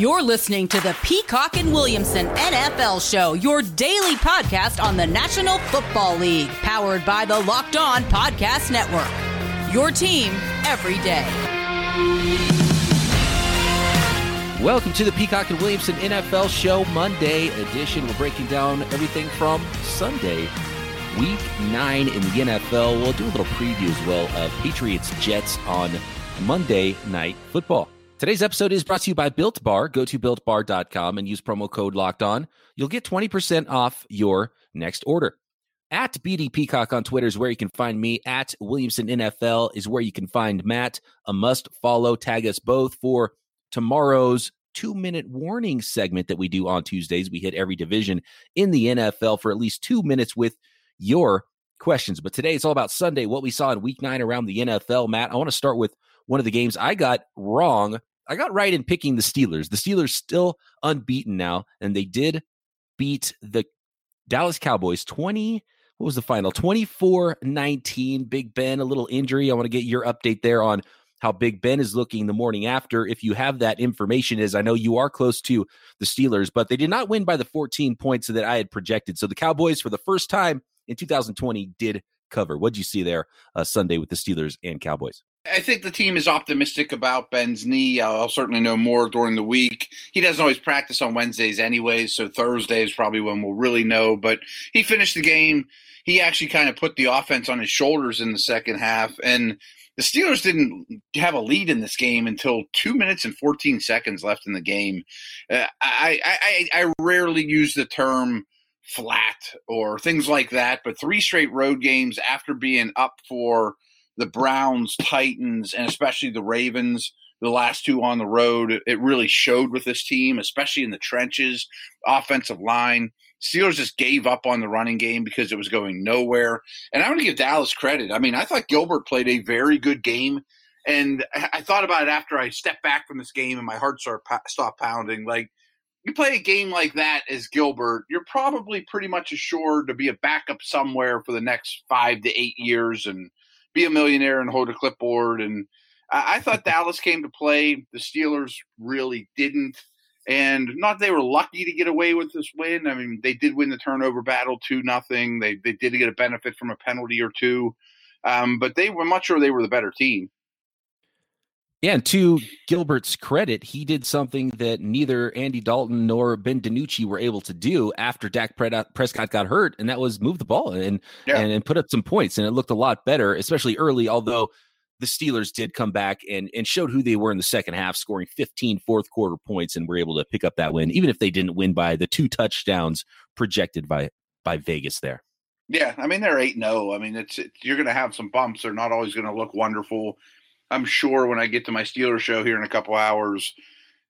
You're listening to the Peacock and Williamson NFL Show, your daily podcast on the National Football League, powered by the Locked On Podcast Network. Your team every day. Welcome to the Peacock and Williamson NFL Show Monday edition. We're breaking down everything from Sunday, week nine in the NFL. We'll do a little preview as well of Patriots Jets on Monday Night Football. Today's episode is brought to you by Built Bar. Go to builtbar.com and use promo code locked on. You'll get 20% off your next order. At BD Peacock on Twitter is where you can find me. At Williamson NFL is where you can find Matt. A must follow. Tag us both for tomorrow's two minute warning segment that we do on Tuesdays. We hit every division in the NFL for at least two minutes with your questions. But today it's all about Sunday, what we saw in week nine around the NFL. Matt, I want to start with one of the games I got wrong I got right in picking the Steelers. The Steelers still unbeaten now, and they did beat the Dallas Cowboys 20. What was the final? 24 19. Big Ben, a little injury. I want to get your update there on how Big Ben is looking the morning after. If you have that information, as I know you are close to the Steelers, but they did not win by the 14 points that I had projected. So the Cowboys, for the first time in 2020, did cover. What'd you see there uh, Sunday with the Steelers and Cowboys? I think the team is optimistic about Ben's knee. I'll certainly know more during the week. He doesn't always practice on Wednesdays anyways, so Thursday is probably when we'll really know. But he finished the game. He actually kind of put the offense on his shoulders in the second half. And the Steelers didn't have a lead in this game until two minutes and 14 seconds left in the game. Uh, I, I, I rarely use the term flat or things like that, but three straight road games after being up for – the Browns, Titans, and especially the Ravens, the last two on the road, it really showed with this team, especially in the trenches, offensive line. Steelers just gave up on the running game because it was going nowhere. And I want to give Dallas credit. I mean, I thought Gilbert played a very good game. And I thought about it after I stepped back from this game and my heart started, stopped pounding. Like, you play a game like that as Gilbert, you're probably pretty much assured to be a backup somewhere for the next five to eight years. And be a millionaire and hold a clipboard. And I, I thought Dallas came to play. The Steelers really didn't. And not they were lucky to get away with this win. I mean, they did win the turnover battle two nothing. They they did get a benefit from a penalty or two, um, but they were much sure they were the better team. Yeah, and to Gilbert's credit, he did something that neither Andy Dalton nor Ben DiNucci were able to do after Dak Prescott got hurt, and that was move the ball and, yeah. and and put up some points, and it looked a lot better, especially early. Although the Steelers did come back and and showed who they were in the second half, scoring 15 fourth quarter points, and were able to pick up that win, even if they didn't win by the two touchdowns projected by by Vegas there. Yeah, I mean they're eight zero. Oh. I mean it's, it's you're going to have some bumps. They're not always going to look wonderful I'm sure when I get to my Steelers show here in a couple hours,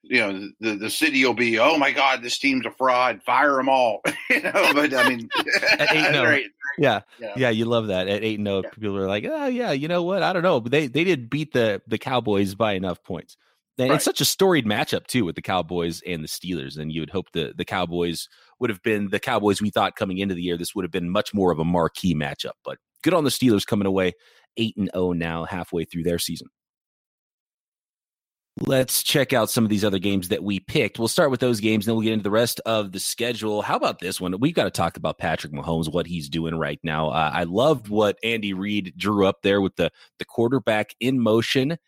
you know, the the city will be, oh my God, this team's a fraud, fire them all. you know, but I mean, at eight no, right, oh. yeah, yeah, yeah, you love that at eight no. Oh, yeah. People are like, oh yeah, you know what? I don't know, but they they did beat the the Cowboys by enough points. And right. it's such a storied matchup too with the Cowboys and the Steelers. And you would hope the the Cowboys would have been the Cowboys we thought coming into the year. This would have been much more of a marquee matchup. But good on the Steelers coming away eight and zero oh now, halfway through their season. Let's check out some of these other games that we picked. We'll start with those games, then we'll get into the rest of the schedule. How about this one? We've got to talk about Patrick Mahomes, what he's doing right now. Uh, I loved what Andy Reid drew up there with the the quarterback in motion.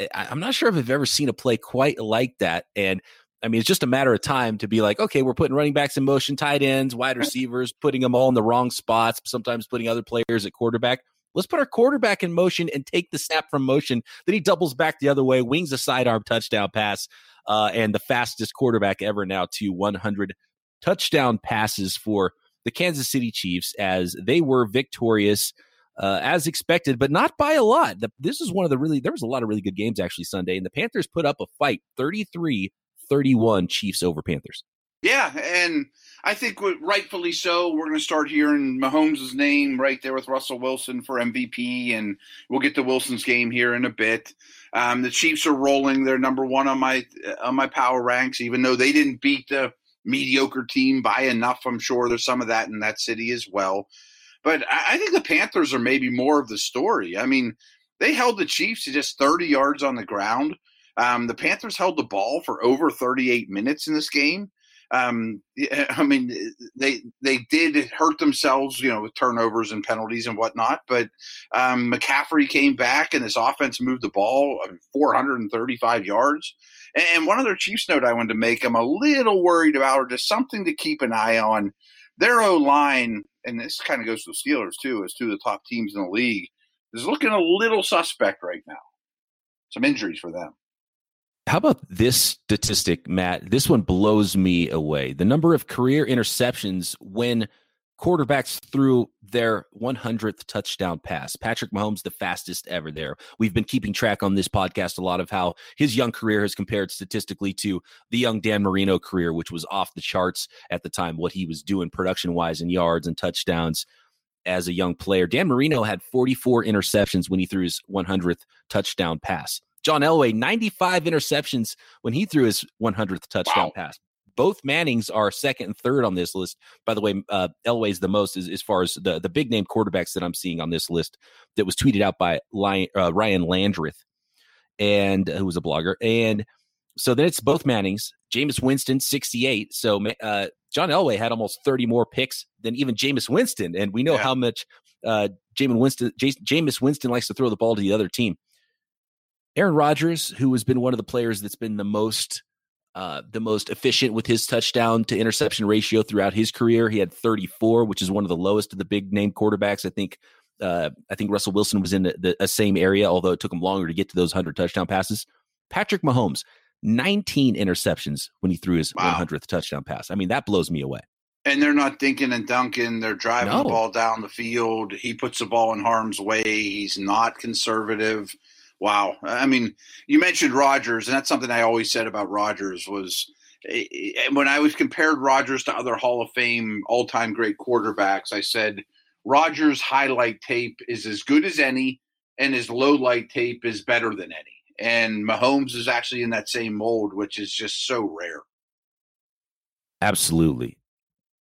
I, I'm not sure if I've ever seen a play quite like that, and I mean, it's just a matter of time to be like, okay, we're putting running backs in motion, tight ends, wide receivers, putting them all in the wrong spots, sometimes putting other players at quarterback. Let's put our quarterback in motion and take the snap from motion. Then he doubles back the other way, wings a sidearm touchdown pass, uh, and the fastest quarterback ever now to 100 touchdown passes for the Kansas City Chiefs as they were victorious. Uh, as expected, but not by a lot. The, this is one of the really, there was a lot of really good games actually Sunday, and the Panthers put up a fight 33 31 Chiefs over Panthers. Yeah, and I think rightfully so. We're going to start hearing Mahomes' name right there with Russell Wilson for MVP, and we'll get to Wilson's game here in a bit. Um, the Chiefs are rolling; they're number one on my on my power ranks, even though they didn't beat the mediocre team by enough. I'm sure there's some of that in that city as well. But I think the Panthers are maybe more of the story. I mean, they held the Chiefs to just 30 yards on the ground. Um, the Panthers held the ball for over 38 minutes in this game. Um, I mean, they they did hurt themselves, you know, with turnovers and penalties and whatnot. But um, McCaffrey came back, and this offense moved the ball 435 yards. And one other Chiefs note I wanted to make, I'm a little worried about, or just something to keep an eye on. Their O line, and this kind of goes to the Steelers too, as two of the top teams in the league, is looking a little suspect right now. Some injuries for them. How about this statistic, Matt? This one blows me away. The number of career interceptions when quarterbacks threw their 100th touchdown pass. Patrick Mahomes, the fastest ever there. We've been keeping track on this podcast a lot of how his young career has compared statistically to the young Dan Marino career, which was off the charts at the time, what he was doing production wise in yards and touchdowns as a young player. Dan Marino had 44 interceptions when he threw his 100th touchdown pass. John Elway, 95 interceptions when he threw his 100th touchdown wow. pass. Both Mannings are second and third on this list. By the way, uh, Elway's the most as, as far as the, the big name quarterbacks that I'm seeing on this list that was tweeted out by Ryan, uh, Ryan Landreth, and uh, who was a blogger. And so then it's both Mannings, Jameis Winston, 68. So uh, John Elway had almost 30 more picks than even Jameis Winston. And we know yeah. how much uh, Jameis Winston, Jameis Winston likes to throw the ball to the other team. Aaron Rodgers, who has been one of the players that's been the most uh, the most efficient with his touchdown to interception ratio throughout his career. He had 34, which is one of the lowest of the big name quarterbacks. I think uh, I think Russell Wilson was in the, the same area, although it took him longer to get to those 100 touchdown passes. Patrick Mahomes, 19 interceptions when he threw his wow. 100th touchdown pass. I mean, that blows me away. And they're not thinking and dunking. They're driving no. the ball down the field. He puts the ball in harm's way. He's not conservative. Wow. I mean, you mentioned Rodgers, and that's something I always said about Rodgers was eh, eh, when I was compared Rodgers to other Hall of Fame all-time great quarterbacks, I said Rodgers' highlight tape is as good as any, and his low light tape is better than any. And Mahomes is actually in that same mold, which is just so rare. Absolutely.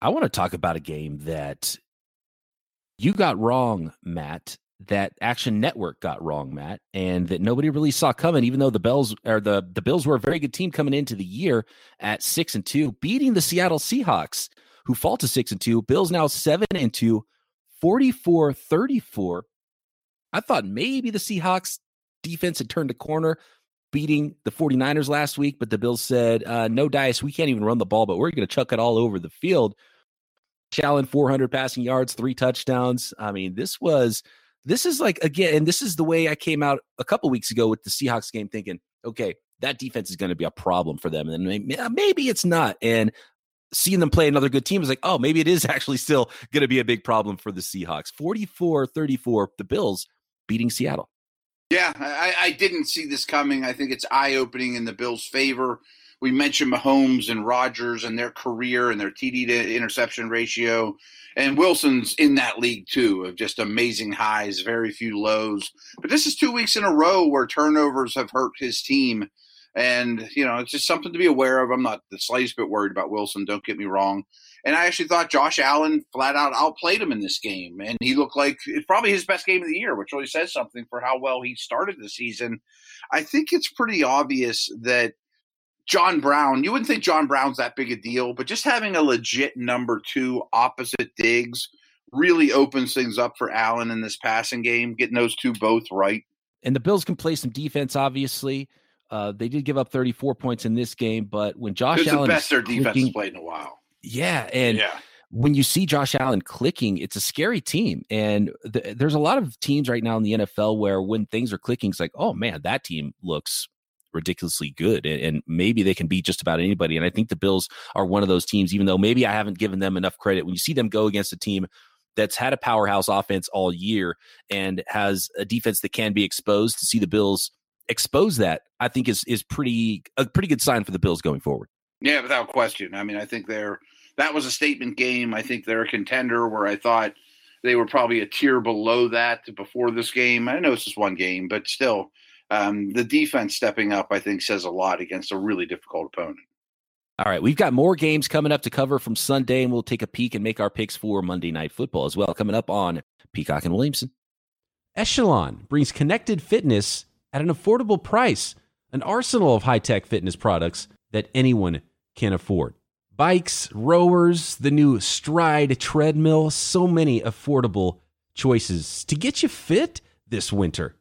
I want to talk about a game that you got wrong, Matt, that Action Network got wrong, Matt, and that nobody really saw coming. Even though the Bells or the the Bills were a very good team coming into the year at six and two, beating the Seattle Seahawks, who fall to six and two. Bills now seven and two, 44-34. I thought maybe the Seahawks defense had turned a corner, beating the 49ers last week, but the Bills said, uh, no dice, we can't even run the ball, but we're going to chuck it all over the field. Allen 400 passing yards, three touchdowns. I mean, this was this is like again, and this is the way I came out a couple weeks ago with the Seahawks game, thinking, okay, that defense is going to be a problem for them, and maybe it's not. And seeing them play another good team is like, oh, maybe it is actually still going to be a big problem for the Seahawks. 44-34, the Bills beating Seattle. Yeah, I, I didn't see this coming. I think it's eye opening in the Bills' favor we mentioned Mahomes and Rodgers and their career and their TD to interception ratio. And Wilson's in that league too, of just amazing highs, very few lows. But this is two weeks in a row where turnovers have hurt his team. And, you know, it's just something to be aware of. I'm not the slightest bit worried about Wilson, don't get me wrong. And I actually thought Josh Allen flat out outplayed him in this game. And he looked like it's probably his best game of the year, which really says something for how well he started the season. I think it's pretty obvious that John Brown, you wouldn't think John Brown's that big a deal, but just having a legit number two opposite Diggs really opens things up for Allen in this passing game, getting those two both right. And the Bills can play some defense, obviously. Uh, they did give up 34 points in this game, but when Josh it's Allen the best their defense has played in a while. Yeah, and yeah. when you see Josh Allen clicking, it's a scary team. And th- there's a lot of teams right now in the NFL where when things are clicking, it's like, oh man, that team looks ridiculously good and, and, maybe they can beat just about anybody and i think the bills are one of those teams even though maybe i haven't given them enough credit. When you see them go against a team that's had a powerhouse offense all year and has a defense that can be exposed to see the bills expose that i think is is pretty a pretty good sign for the bills going forward. Yeah without question. I mean i think they're that was a statement game. I think they're a contender where i thought they were probably a tier below that before this game. I know it's just one game but still um, the defense stepping up, I think, says a lot against a really difficult opponent. All right, we've got more games coming up to cover from Sunday, and we'll take a peek and make our picks for Monday Night Football as well. Coming up on Peacock and Williamson. Echelon brings connected fitness at an affordable price. an arsenal of high tech fitness products that anyone can afford. Bikes, rowers, the new Stride treadmill, so many affordable choices to get you fit this winter.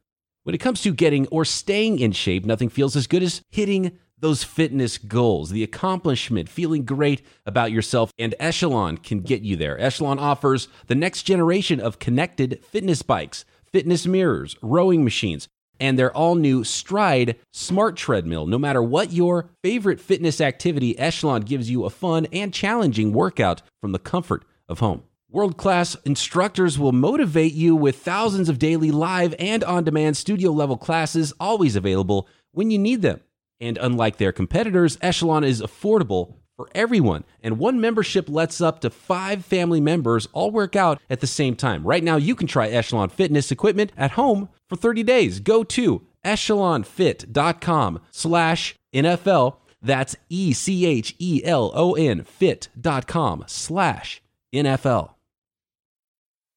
When it comes to getting or staying in shape, nothing feels as good as hitting those fitness goals, the accomplishment, feeling great about yourself, and Echelon can get you there. Echelon offers the next generation of connected fitness bikes, fitness mirrors, rowing machines, and their all new Stride Smart Treadmill. No matter what your favorite fitness activity, Echelon gives you a fun and challenging workout from the comfort of home. World class instructors will motivate you with thousands of daily live and on demand studio level classes always available when you need them. And unlike their competitors, Echelon is affordable for everyone. And one membership lets up to five family members all work out at the same time. Right now, you can try Echelon fitness equipment at home for 30 days. Go to echelonfit.com slash NFL. That's E-C-H-E-L-O-N fit.com slash NFL.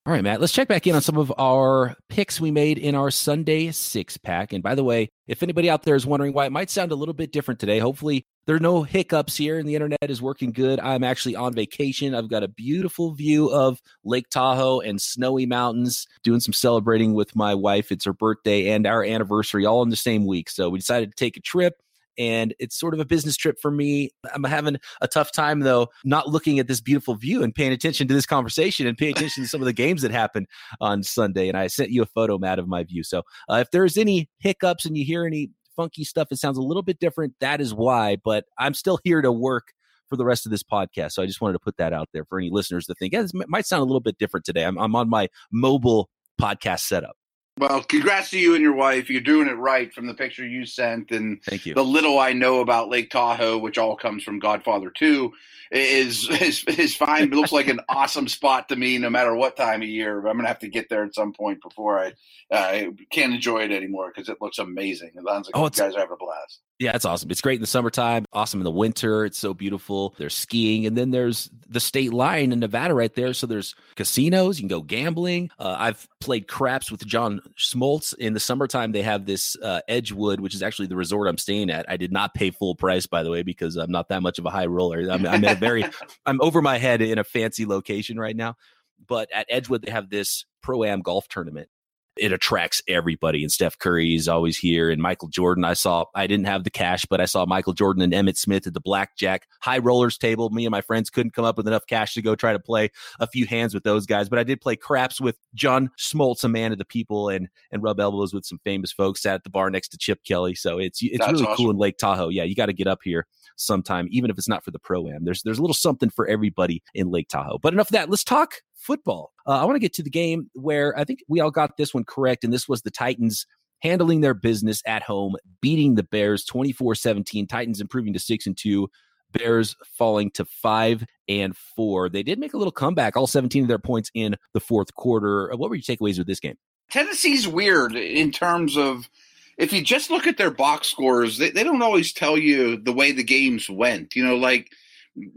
All right, Matt, let's check back in on some of our picks we made in our Sunday six pack. And by the way, if anybody out there is wondering why it might sound a little bit different today, hopefully there are no hiccups here and the internet is working good. I'm actually on vacation. I've got a beautiful view of Lake Tahoe and snowy mountains, doing some celebrating with my wife. It's her birthday and our anniversary all in the same week. So we decided to take a trip and it's sort of a business trip for me. I'm having a tough time though, not looking at this beautiful view and paying attention to this conversation and paying attention to some of the games that happened on Sunday. And I sent you a photo, Matt, of my view. So uh, if there's any hiccups and you hear any funky stuff, it sounds a little bit different. That is why. But I'm still here to work for the rest of this podcast. So I just wanted to put that out there for any listeners to think, yeah, this might sound a little bit different today. I'm, I'm on my mobile podcast setup. Well, congrats to you and your wife. You're doing it right from the picture you sent and Thank you. the little I know about Lake Tahoe, which all comes from Godfather 2, is is, is fine. It looks like an awesome spot to me no matter what time of year. I'm going to have to get there at some point before I uh, can't enjoy it anymore because it looks amazing. It sounds like Oh, you guys are having a blast. Yeah, it's awesome. It's great in the summertime, awesome in the winter. It's so beautiful. There's skiing, and then there's the state line in Nevada right there. So there's casinos. You can go gambling. Uh, I've played craps with John Smoltz in the summertime. They have this uh, Edgewood, which is actually the resort I'm staying at. I did not pay full price, by the way, because I'm not that much of a high roller. I'm, I'm at a very, I'm over my head in a fancy location right now. But at Edgewood, they have this pro am golf tournament it attracts everybody. And Steph Curry is always here. And Michael Jordan, I saw, I didn't have the cash, but I saw Michael Jordan and Emmitt Smith at the blackjack high rollers table. Me and my friends couldn't come up with enough cash to go try to play a few hands with those guys. But I did play craps with John Smoltz, a man of the people, and and rub elbows with some famous folks. Sat at the bar next to Chip Kelly. So it's it's That's really awesome. cool in Lake Tahoe. Yeah, you got to get up here sometime, even if it's not for the pro am. There's there's a little something for everybody in Lake Tahoe. But enough of that. Let's talk football. Uh, I want to get to the game where I think we all got this one correct, and this was the Titans handling their business at home, beating the Bears 24-17. Titans improving to 6 and 2. Bears falling to 5 and 4. They did make a little comeback, all 17 of their points in the fourth quarter. Uh, What were your takeaways with this game? Tennessee's weird in terms of if you just look at their box scores, they, they don't always tell you the way the games went. You know, like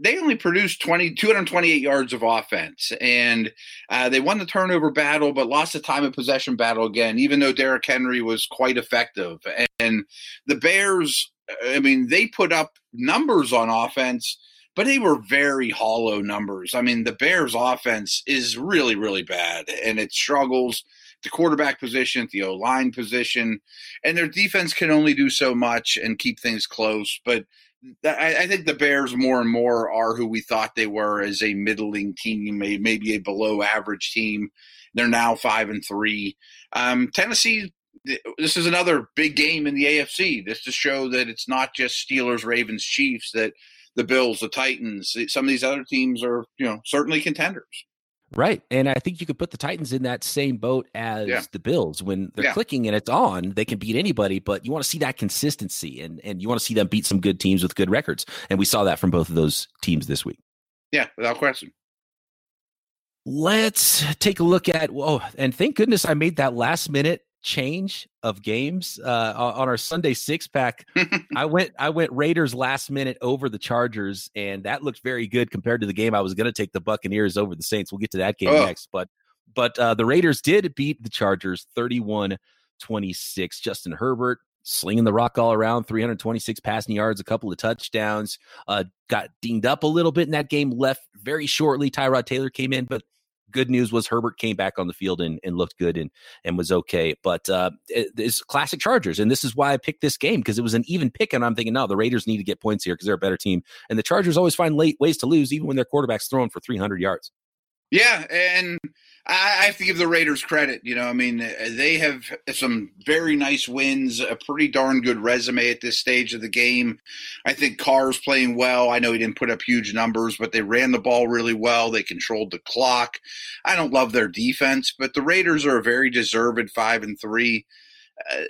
they only produced 20, 228 yards of offense, and uh, they won the turnover battle, but lost the time of possession battle again, even though Derrick Henry was quite effective. And the Bears, I mean, they put up numbers on offense. But they were very hollow numbers. I mean, the Bears' offense is really, really bad, and it struggles the quarterback position, the O line position, and their defense can only do so much and keep things close. But I, I think the Bears more and more are who we thought they were as a middling team, may- maybe a below average team. They're now five and three. Um, Tennessee. This is another big game in the AFC. This to show that it's not just Steelers, Ravens, Chiefs. That the Bills, the Titans, some of these other teams are, you know, certainly contenders. Right. And I think you could put the Titans in that same boat as Yeah. the Bills. When they're Yeah. clicking and it's on, they can beat anybody, but you want to see that consistency and, and you want to see them beat some good teams with good records. And we saw that from both of those teams this week. Yeah, without question. Let's take a look at oh, and thank goodness I made that last minute change of games uh, on our Sunday six pack. I went I went Raiders last minute over the Chargers, and that looked very good compared to the game I was going to take the Buccaneers over the Saints. We'll get to that game Oh. next, but but uh, the Raiders did beat the Chargers 31-26. Justin Herbert slinging the rock all around, 326 passing yards, a couple of touchdowns. Uh, got dinged up a little bit in that game, left very shortly. Tyrod Taylor came in, but good news was Herbert came back on the field and, and looked good and and was okay. But uh, it, it's classic Chargers, and this is why I picked this game because it was an even pick, and I'm thinking, no, the Raiders need to get points here because they're a better team, and the Chargers always find late ways to lose, even when their quarterback's throwing for 300 yards. Yeah, and I have to give the Raiders credit. You know, I mean, they have some very nice wins, a pretty darn good resume at this stage of the game. I think Carr's playing well. I know he didn't put up huge numbers, but they ran the ball really well. They controlled the clock. I don't love their defense, but the Raiders are a very deserved five and three. Uh,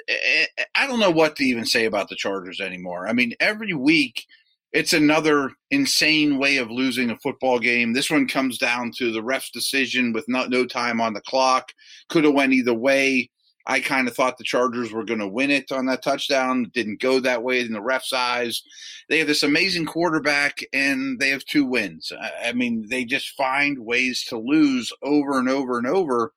I don't know what to even say about the Chargers anymore. I mean, every week – it's another insane way of losing a football game. This one comes down to the ref's decision with not, no time on the clock. Could have went either way. I kind of thought the Chargers were going to win it on that touchdown. didn't go that way in the ref's eyes. They have this amazing quarterback, and they have two wins. I mean, they just find ways to lose over and over and over.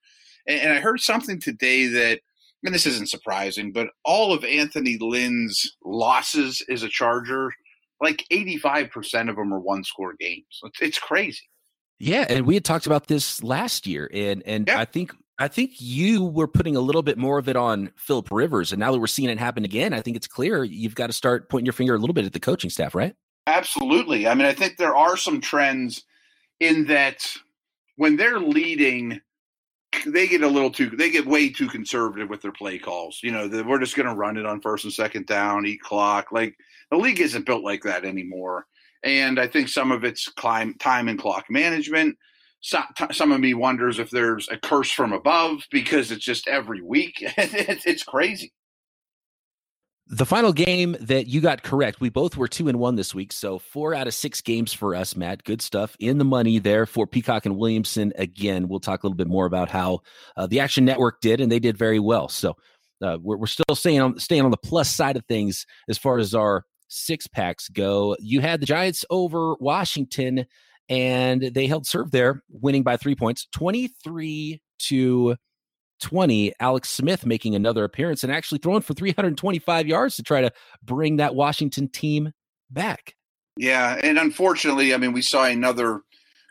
And I heard something today that, and this isn't surprising, but all of Anthony Lynn's losses as a Charger – like 85% of them are one score games. It's, it's, crazy. Yeah, and we had talked about this last year and and yeah. I think I think you were putting a little bit more of it on Philip Rivers and now that we're seeing it happen again, I think it's clear you've got to start pointing your finger a little bit at the coaching staff, right? Absolutely. I mean, I think there are some trends in that when they're leading they get a little too they get way too conservative with their play calls. You know, we're just going to run it on first and second down, eat clock. Like the league isn't built like that anymore. And I think some of it's climb, time and clock management. Some, some of me wonders if there's a curse from above because it's just every week. it's crazy. The final game that you got correct, we both were two and one this week. So four out of six games for us, Matt. Good stuff in the money there for Peacock and Williamson. Again, we'll talk a little bit more about how uh, the Action Network did, and they did very well. So uh, we're, we're still staying on staying on the plus side of things as far as our six packs go. You had the Giants over Washington, and they held serve there, winning by three points, twenty three to 20, Alex Smith making another appearance and actually throwing for 325 yards to try to bring that Washington team back. Yeah, and unfortunately, I mean, we saw another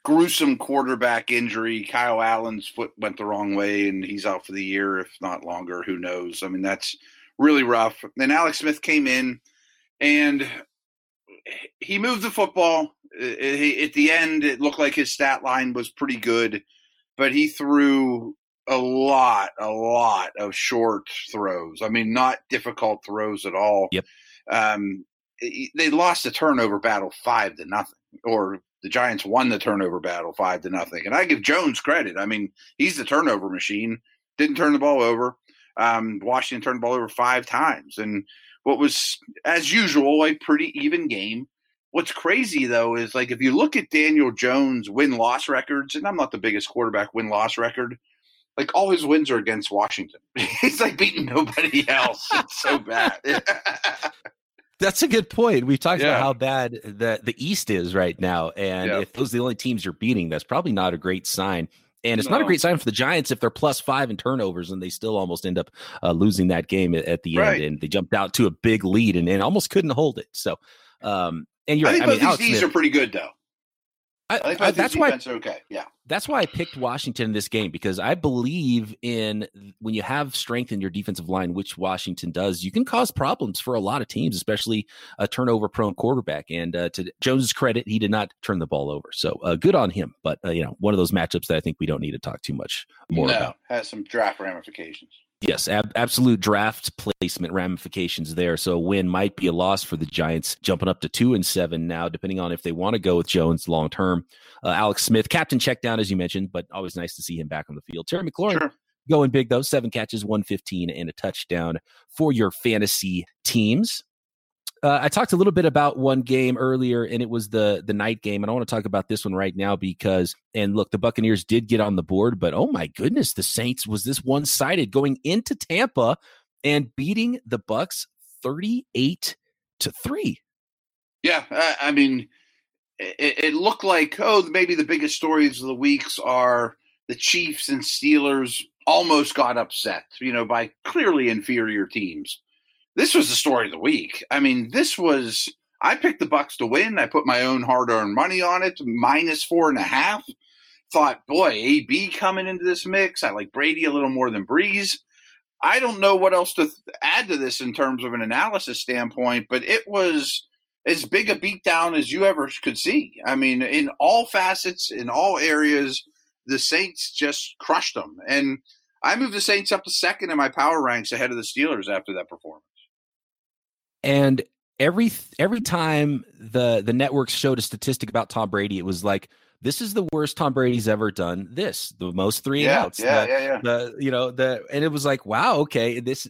gruesome quarterback injury. Kyle Allen's foot went the wrong way and he's out for the year, if not longer. Who knows? I mean, that's really rough. Then Alex Smith came in and he moved the football. At the end, it looked like his stat line was pretty good, but he threw a lot, a lot of short throws. I mean, not difficult throws at all. Yep. Um, they lost the turnover battle five to nothing, or the Giants won the turnover battle five to nothing. And I give Jones credit. I mean, he's the turnover machine. Didn't turn the ball over. Um, Washington turned the ball over five times, and what was, as usual, a pretty even game. What's crazy though is like if you look at Daniel Jones' win loss records, and I'm not the biggest quarterback win loss record, like all his wins are against Washington. He's like beating nobody else. It's so bad. That's a good point. We've talked yeah. about how bad the the East is right now, and yeah. if those are the only teams you're beating, that's probably not a great sign. And it's no. not a great sign for the Giants if they're plus five in turnovers and they still almost end up uh, losing that game at, at the right. end. And they jumped out to a big lead and, and almost couldn't hold it. So, um, and you're I right. I mean, both these are pretty good though. I, I, that's why okay. Yeah, that's why I picked Washington in this game because I believe in when you have strength in your defensive line, which Washington does, you can cause problems for a lot of teams, especially a turnover-prone quarterback. And uh, to Jones's credit, he did not turn the ball over, so uh, good on him. But uh, you know, one of those matchups that I think we don't need to talk too much more no, about. Has some draft ramifications. Yes, ab- absolute draft placement ramifications there. So a win might be a loss for the Giants, jumping up to two and seven now, depending on if they want to go with Jones long term. Uh, Alex Smith, captain check down as you mentioned, but always nice to see him back on the field. Terry McLaurin sure. going big though, seven catches, one fifteen, and a touchdown for your fantasy teams. Uh, I talked a little bit about one game earlier, and it was the the night game. And I want to talk about this one right now because, and look, the Buccaneers did get on the board, but oh my goodness, the Saints was this one sided going into Tampa and beating the Bucks thirty eight to three. Yeah, I mean, it, it looked like oh maybe the biggest stories of the weeks are the Chiefs and Steelers almost got upset, you know, by clearly inferior teams this was the story of the week. I mean, this was I picked the Bucks to win. I put my own hard-earned money on it, minus four and a half. Thought, boy, AB coming into this mix. I like Brady a little more than Brees. I don't know what else to th- add to this in terms of an analysis standpoint, but it was as big a beatdown as you ever could see. I mean, in all facets, in all areas, the Saints just crushed them. And I moved the Saints up to second in my power ranks ahead of the Steelers after that performance. And every every time the the networks showed a statistic about Tom Brady, it was like this is the worst Tom Brady's ever done. This the most three yeah, outs. Yeah, the, yeah, yeah. The you know the and it was like wow okay this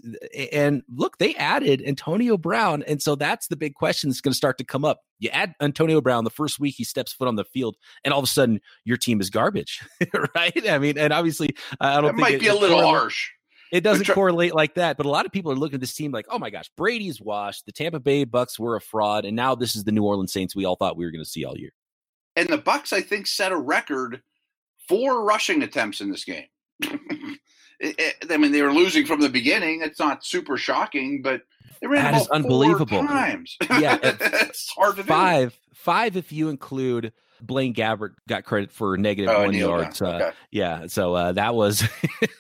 and look they added Antonio Brown and so that's the big question that's going to start to come up. You add Antonio Brown the first week he steps foot on the field and all of a sudden your team is garbage, right? I mean, and obviously I don't it think might it, be a little harsh. It doesn't correlate like that, but a lot of people are looking at this team like, oh my gosh, Brady's washed. The Tampa Bay Bucks were a fraud, and now this is the New Orleans Saints we all thought we were going to see all year. And the Bucks, I think, set a record for rushing attempts in this game. it, it, I mean, they were losing from the beginning. It's not super shocking, but they ran that is unbelievable times. Yeah, it's hard to five, do. Five, if you include Blaine Gabbert got credit for negative oh, one yards. Uh, okay. Yeah, so uh, that was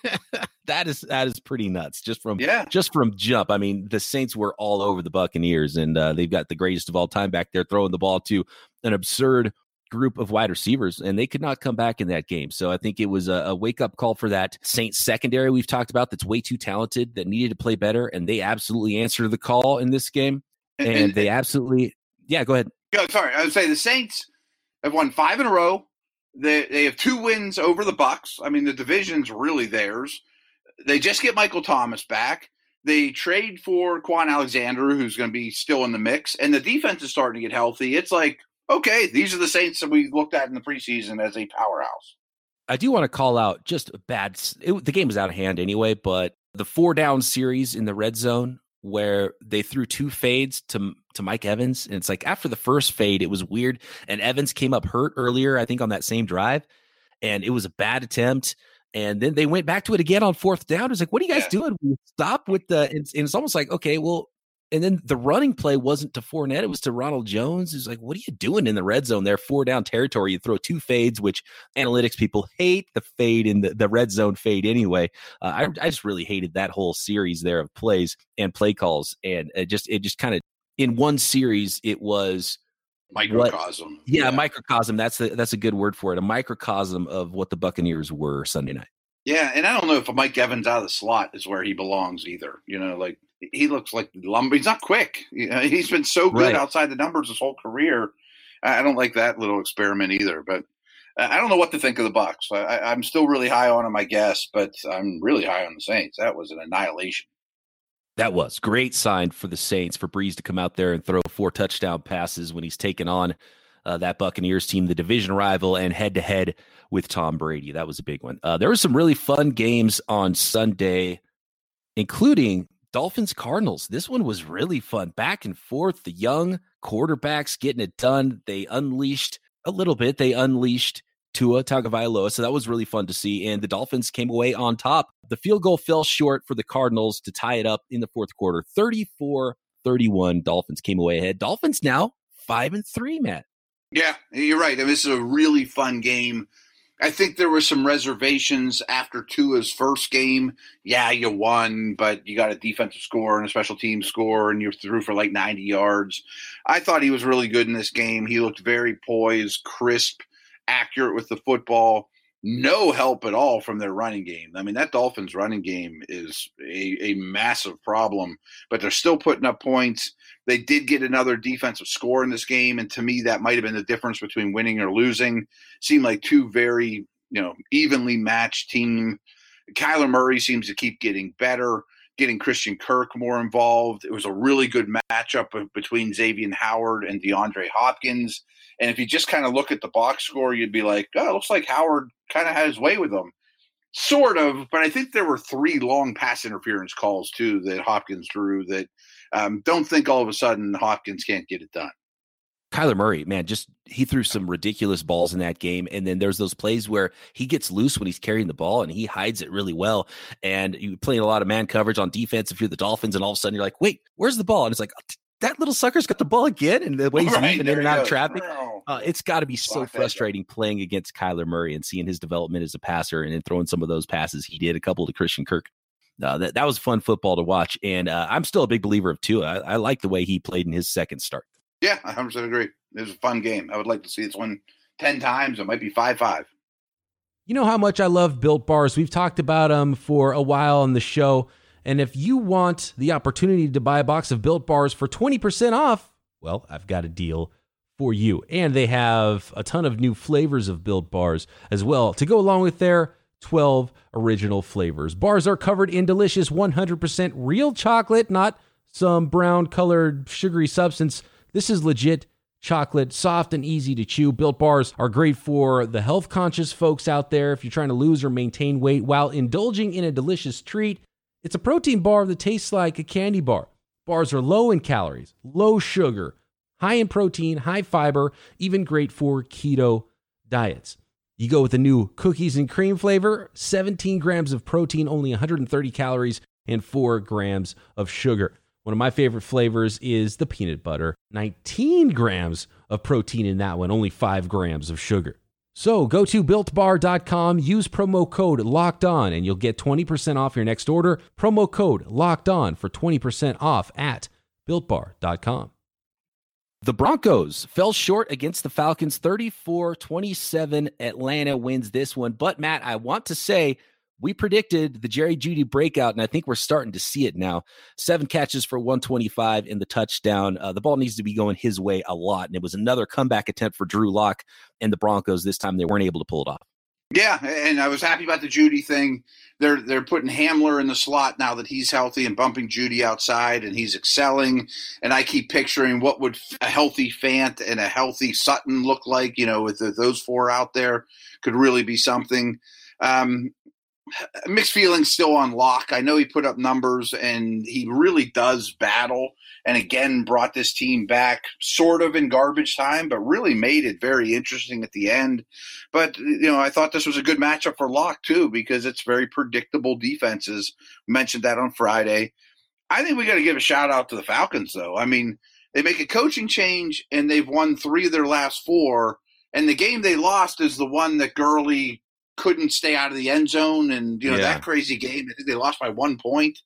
that is that is pretty nuts just from yeah. just from jump. I mean, the Saints were all over the Buccaneers, and uh, they've got the greatest of all time back there throwing the ball to an absurd group of wide receivers, and they could not come back in that game. So I think it was a, a wake up call for that Saints secondary we've talked about that's way too talented that needed to play better, and they absolutely answered the call in this game, and, and, and they absolutely yeah. Go ahead. Go, sorry, I would say the Saints have won five in a row. They they have two wins over the Bucks. I mean, the division's really theirs. They just get Michael Thomas back. They trade for Kwon Alexander, who's going to be still in the mix, and the defense is starting to get healthy. It's like, okay, these are the Saints that we looked at in the preseason as a powerhouse. I do want to call out just a bad. It, the game was out of hand anyway, but the four down series in the red zone where they threw two fades to to Mike Evans, and it's like after the first fade, it was weird, and Evans came up hurt earlier, I think, on that same drive, and it was a bad attempt. And then they went back to it again on fourth down. It was like, what are you guys yeah. doing? We stop with the, and, and it's almost like, okay, well, and then the running play wasn't to Fournette; it was to Ronald Jones. It's like, what are you doing in the red zone there? Four down territory. You throw two fades, which analytics people hate the fade in the, the red zone fade anyway. Uh, I, I just really hated that whole series there of plays and play calls, and it just it just kind of in one series it was microcosm. What, yeah, yeah, microcosm. That's a, that's a good word for it. A microcosm of what the Buccaneers were Sunday night. Yeah, and I don't know if Mike Evans out of the slot is where he belongs either. You know, like he looks like lumber. He's not quick. You know, he's been so good right. outside the numbers his whole career. I don't like that little experiment either. But I don't know what to think of the Bucks. I, am still really high on them, I guess, but I'm really high on the Saints. That was an annihilation. That was great sign for the Saints for Brees to come out there and throw four touchdown passes when he's taken on uh, that Buccaneers team, the division rival, and head to head with Tom Brady. That was a big one. Uh, there were some really fun games on Sunday, including Dolphins Cardinals. This one was really fun. Back and forth, the young quarterbacks getting it done. They unleashed a little bit. They unleashed Tua Tagovailoa. So that was really fun to see. And the Dolphins came away on top. The field goal fell short for the Cardinals to tie it up in the fourth quarter. 34 31. Dolphins came away ahead. Dolphins now five and three, Matt. Yeah, you're right. I mean, this is a really fun game. I think there were some reservations after Tua's first game. Yeah, you won, but you got a defensive score and a special team score, and you threw for like 90 yards. I thought he was really good in this game. He looked very poised, crisp, accurate with the football. No help at all from their running game. I mean, that Dolphins running game is a, a massive problem, but they're still putting up points. They did get another defensive score in this game, and to me, that might have been the difference between winning or losing. Seemed like two very, you know, evenly matched team. Kyler Murray seems to keep getting better, getting Christian Kirk more involved. It was a really good matchup between Xavier Howard and DeAndre Hopkins. And if you just kind of look at the box score, you'd be like, oh, it looks like Howard kind of had his way with them. Sort of, but I think there were three long pass interference calls too that Hopkins drew that um, don't think all of a sudden Hopkins can't get it done. Kyler Murray, man, just he threw some ridiculous balls in that game. And then there's those plays where he gets loose when he's carrying the ball and he hides it really well. And you're playing a lot of man coverage on defense if you're the Dolphins, and all of a sudden you're like, wait, where's the ball? And it's like, that little sucker's got the ball again. And the way he's right, moving in and out of traffic, uh, it's got to be so frustrating playing against Kyler Murray and seeing his development as a passer and then throwing some of those passes he did, a couple to Christian Kirk. Uh, that, that was fun football to watch. And uh, I'm still a big believer of Tua. I, I like the way he played in his second start. Yeah, I 100% agree. It was a fun game. I would like to see this one 10 times. It might be 5 5. You know how much I love built bars. We've talked about them for a while on the show. And if you want the opportunity to buy a box of built bars for 20% off, well, I've got a deal for you. And they have a ton of new flavors of built bars as well to go along with their 12 original flavors. Bars are covered in delicious 100% real chocolate, not some brown colored sugary substance. This is legit chocolate, soft and easy to chew. Built bars are great for the health conscious folks out there if you're trying to lose or maintain weight while indulging in a delicious treat. It's a protein bar that tastes like a candy bar. Bars are low in calories, low sugar, high in protein, high fiber, even great for keto diets. You go with the new cookies and cream flavor, 17 grams of protein, only 130 calories, and 4 grams of sugar. One of my favorite flavors is the peanut butter, 19 grams of protein in that one, only 5 grams of sugar. So go to builtbar.com, use promo code locked on, and you'll get 20% off your next order. Promo code locked on for 20% off at builtbar.com. The Broncos fell short against the Falcons 34 27. Atlanta wins this one. But, Matt, I want to say we predicted the Jerry Jeudy breakout, and I think we're starting to see it now. Seven catches for 125 in the touchdown. Uh, the ball needs to be going his way a lot, and it was another comeback attempt for Drew Lock and the Broncos. This time they weren't able to pull it off. Yeah, and I was happy about the Jeudy thing. They're they're putting Hamler in the slot now that he's healthy and bumping Jeudy outside, and he's excelling. And I keep picturing what would a healthy Fant and a healthy Sutton look like. You know, with the, those four out there, could really be something. Um, mixed feelings still on Lock. I know he put up numbers and he really does battle and again brought this team back sort of in garbage time, but really made it very interesting at the end. But, you know, I thought this was a good matchup for Lock too because it's very predictable defenses. Mentioned that on Friday. I think we got to give a shout out to the Falcons though. I mean, they make a coaching change and they've won three of their last four. And the game they lost is the one that Gurley couldn't stay out of the end zone, and you know yeah. that crazy game. I think they lost by one point,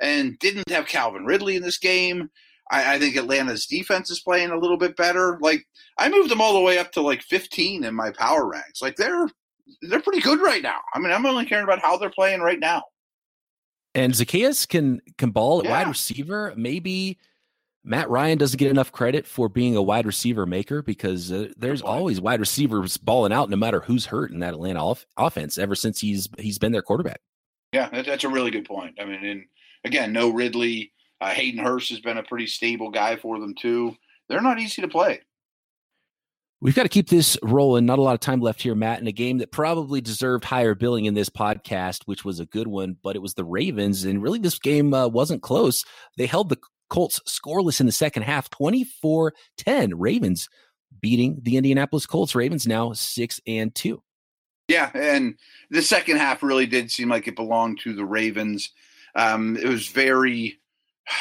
and didn't have Calvin Ridley in this game. I, I, think Atlanta's defense is playing a little bit better. Like I moved them all the way up to like 15 in my power ranks. Like they're they're pretty good right now. I mean, I'm only caring about how they're playing right now. And Zaccheaus can can ball at yeah. wide receiver. Maybe Matt Ryan doesn't get enough credit for being a wide receiver maker because uh, there's always wide receivers balling out no matter who's hurt in that Atlanta off- offense ever since he's he's been their quarterback. Yeah, that's a really good point. I mean, and again, no Ridley. Uh, Hayden Hurst has been a pretty stable guy for them too. They're not easy to play. We've got to keep this rolling. Not a lot of time left here, Matt, in a game that probably deserved higher billing in this podcast, which was a good one, but it was the Ravens. And really, this game uh, wasn't close. They held the Colts scoreless in the second half, 24 10. Ravens beating the Indianapolis Colts. Ravens now 6 and 2. Yeah, and the second half really did seem like it belonged to the Ravens. Um, it was very.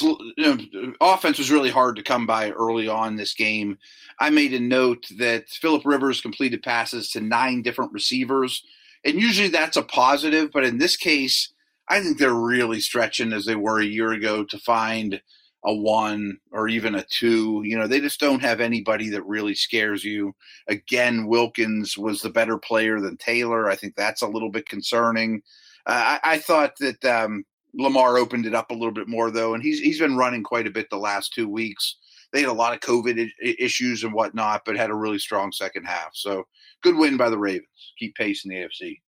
You know, offense was really hard to come by early on this game. I made a note that Philip Rivers completed passes to nine different receivers, and usually that's a positive, but in this case, I think they're really stretching as they were a year ago to find a one or even a two. You know, they just don't have anybody that really scares you. Again, Wilkins was the better player than Taylor. I think that's a little bit concerning. Uh, I, I, thought that um, Lamar opened it up a little bit more though, and he's he's been running quite a bit the last two weeks. They had a lot of COVID I- issues and whatnot, but had a really strong second half. So good win by the Ravens. Keep pace in the AFC.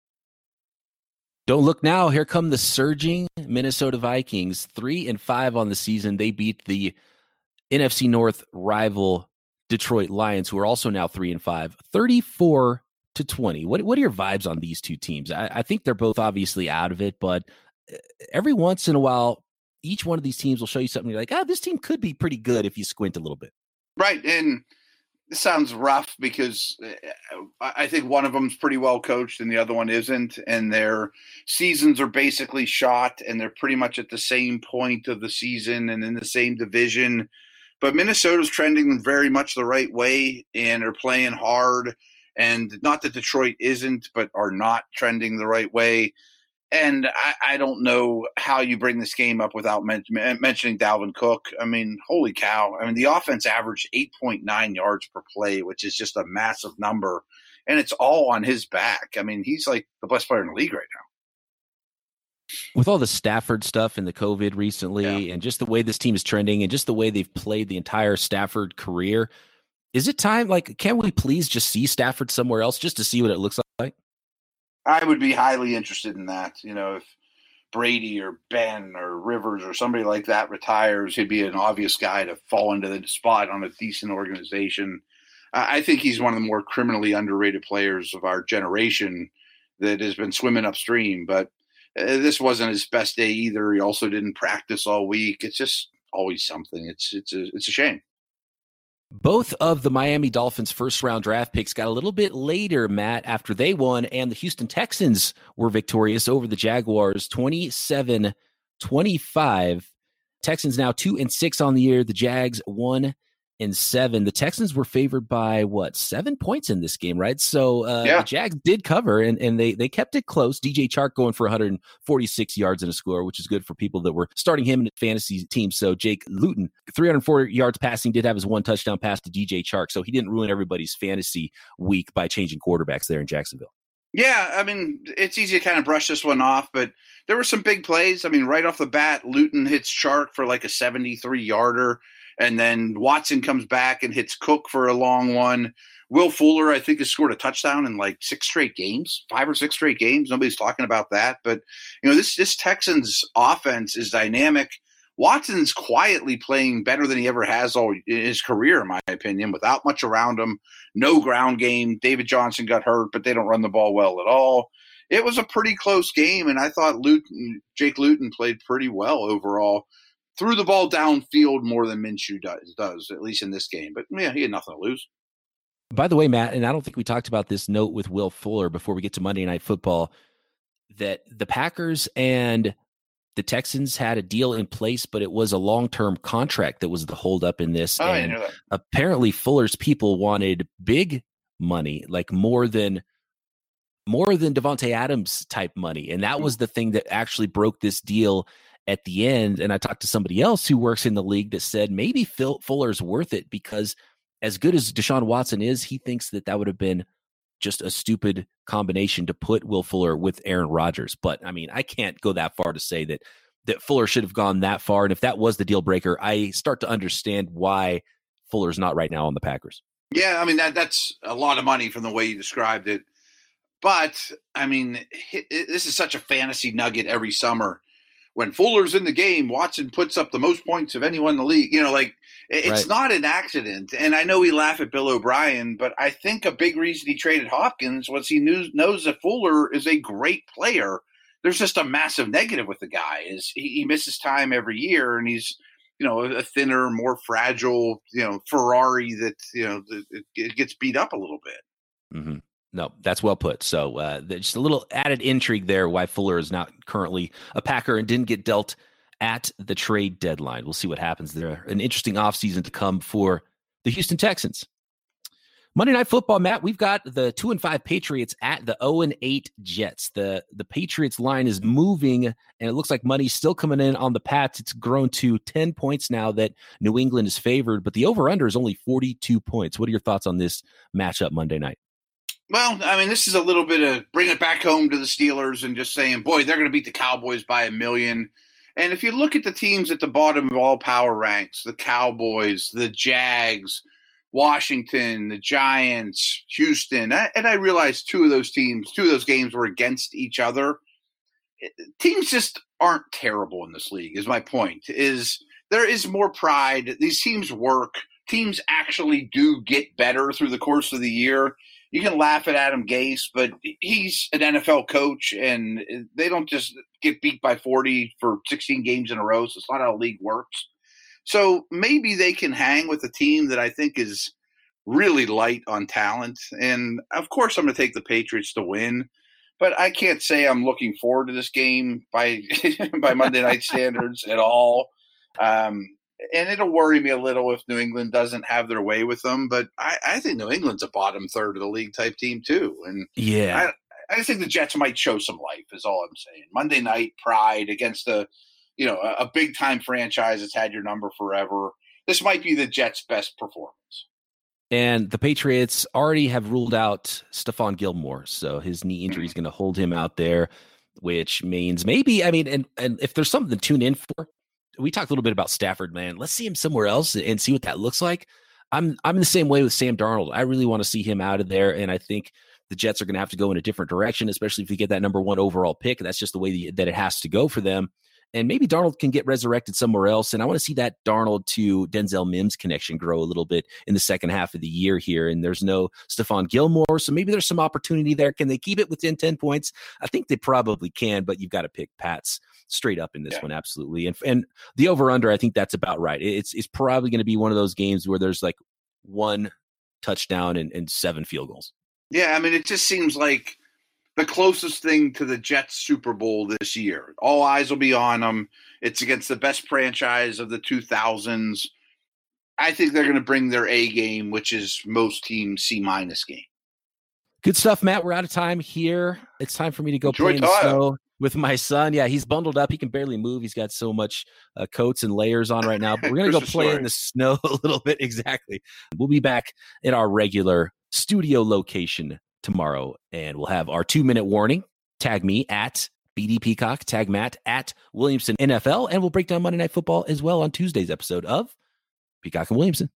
Don't look now. Here come the surging Minnesota Vikings. Three and five on the season. They beat the NFC North rival Detroit Lions, who are also now three and five, 34 to 20. What, what are your vibes on these two teams? I, I think they're both obviously out of it, but uh, every once in a while, each one of these teams will show you something you're like, ah, this team could be pretty good if you squint a little bit. Right, and this sounds rough because uh, I think one of them's pretty well coached and the other one isn't, and their seasons are basically shot, and they're pretty much at the same point of the season and in the same division. But Minnesota's trending very much the right way, and are playing hard. And not that Detroit isn't, but are not trending the right way. And I, I, don't know how you bring this game up without men- mentioning Dalvin Cook. I mean, holy cow. I mean, the offense averaged 8.9 yards per play, which is just a massive number. And it's all on his back. I mean, he's like the best player in the league right now. With all the Stafford stuff and the COVID recently, yeah. and just the way this team is trending, and just the way they've played the entire Stafford career, is it time? Like, can we please just see Stafford somewhere else just to see what it looks like? I would be highly interested in that. You know, if Brady or Ben or Rivers or somebody like that retires, he'd be an obvious guy to fall into the spot on a decent organization. I think he's one of the more criminally underrated players of our generation that has been swimming upstream. But uh, this wasn't his best day either. He also didn't practice all week. It's just always something. It's it's a it's a shame. Both of the Miami Dolphins first round draft picks got a little bit later, Matt, after they won, and the Houston Texans were victorious over the Jaguars 27 25. Texans now two and six on the year. The Jags one and seven. The Texans were favored by what seven points in this game, right? So uh, yeah. the Jags did cover and, and they they kept it close. DJ Chark going for 146 yards and a score, which is good for people that were starting him in fantasy team. So Jake Luton, 304 yards passing, did have his one touchdown pass to DJ Chark, so he didn't ruin everybody's fantasy week by changing quarterbacks there in Jacksonville. Yeah, I mean, it's easy to kind of brush this one off, but there were some big plays. I mean, right off the bat, Luton hits Chark for like a 73 yarder and then Watson comes back and hits Cook for a long one. Will Fuller, I think, has scored a touchdown in like six straight games, five or six straight games. Nobody's talking about that, but you know this this Texans offense is dynamic. Watson's quietly playing better than he ever has all in his career, in my opinion, without much around him. No ground game. David Johnson got hurt, but they don't run the ball well at all. It was a pretty close game, and I thought Luton, Jake Luton played pretty well overall threw the ball downfield more than Minshew does, does at least in this game. But yeah, he had nothing to lose. By the way, Matt, and I don't think we talked about this note with Will Fuller before we get to Monday Night Football, that the Packers and the Texans had a deal in place, but it was a long term contract that was the holdup in this. Oh, and apparently, Fuller's people wanted big money, like more than more than Davante Adams type money, and that hmm. was the thing that actually broke this deal at the end. And I talked to somebody else who works in the league that said maybe Phil Fuller's worth it because as good as Deshaun Watson is, he thinks that that would have been just a stupid combination to put Will Fuller with Aaron Rodgers. But I mean, I can't go that far to say that that Fuller should have gone that far. And if that was the deal breaker, I start to understand why Fuller's not right now on the Packers. Yeah, I mean that that's a lot of money from the way you described it. But I mean, this is such a fantasy nugget every summer when Fuller's in the game, Watson puts up the most points of anyone in the league. You know, like it's right. not an accident. And I know we laugh at Bill O'Brien, but I think a big reason he traded Hopkins was he knew, knows that Fuller is a great player. There's just a massive negative with the guy is he, he misses time every year, and he's you know a thinner, more fragile, you know Ferrari that you know it, it gets beat up a little bit. Mm-hmm. No, that's well put. So uh, just a little added intrigue there why Fuller is not currently a Packer and didn't get dealt at the trade deadline. We'll see what happens there. An interesting offseason to come for the Houston Texans. Monday Night Football, Matt. We've got the two and five Patriots at the zero and eight Jets. the The Patriots line is moving, and it looks like money's still coming in on the Pats. It's grown to ten points now that New England is favored, but the over under is only forty two points. What are your thoughts on this matchup Monday night? Well, I mean, this is a little bit of bring it back home to the Steelers and just saying, boy, they're going to beat the Cowboys by a million. And if you look at the teams at the bottom of all power ranks, the Cowboys, the Jags, Washington, the Giants, Houston, and I realize two of those teams, two of those games were against each other. Eh, teams just aren't terrible in this league. Is my point. Is there is more pride. These teams work. Teams actually do get better through the course of the year you can laugh at Adam Gase, but he's an NFL coach, and they don't just get beat by 40 for 16 games in a row. So it's not how the league works. So maybe they can hang with a team that I think is really light on talent. And of course, I'm going to take the Patriots to win, but I can't say I'm looking forward to this game by by Monday night standards at all. Um, and it'll worry me a little if New England doesn't have their way with them. But I, I think New England's a bottom third of the league type team too. And yeah, I, I think the Jets might show some life. Is all I'm saying. Monday night pride against a you know a, a big time franchise that's had your number forever. This might be the Jets' best performance. And the Patriots already have ruled out Stephon Gilmore, so his knee hmm. injury is going to hold him out there, which means maybe I mean, and and if there's something to tune in for, we talked a little bit about Stafford, man. Let's see him somewhere else and see what that looks like. I'm I'm in the same way with Sam Darnold. I really want to see him out of there, and I think the Jets are going to have to go in a different direction, especially if you get that number one overall pick. That's just the way that it has to go for them and maybe Darnold can get resurrected somewhere else. And I want to see that Darnold to Denzel Mims connection grow a little bit in the second half of the year here. And there's no Stephon Gilmore, so maybe there's some opportunity there. Can they keep it within 10 points? I think they probably can, but you've got to pick Pats straight up in this yeah. one, absolutely. And and the over under, I think that's about right. It's it's probably going to be one of those games where there's like one touchdown and, and seven field goals. Yeah, I mean, it just seems like the closest thing to the Jets Super Bowl this year. All eyes will be on them. It's against the best franchise of the 2000s. I think they're going to bring their A game, which is most teams C minus game. Good stuff, Matt. We're out of time here. It's time for me to go Enjoy play in the snow with my son. Yeah, he's bundled up. He can barely move. He's got so much uh, coats and layers on right now. But we're going to go play story. in the snow a little bit. Exactly. We'll be back in our regular studio location tomorrow, and we'll have our two minute warning. Tag me at BD Peacock, tag Matt at Williamson NFL, and we'll break down Monday Night Football as well on Tuesday's episode of Peacock and Williamson.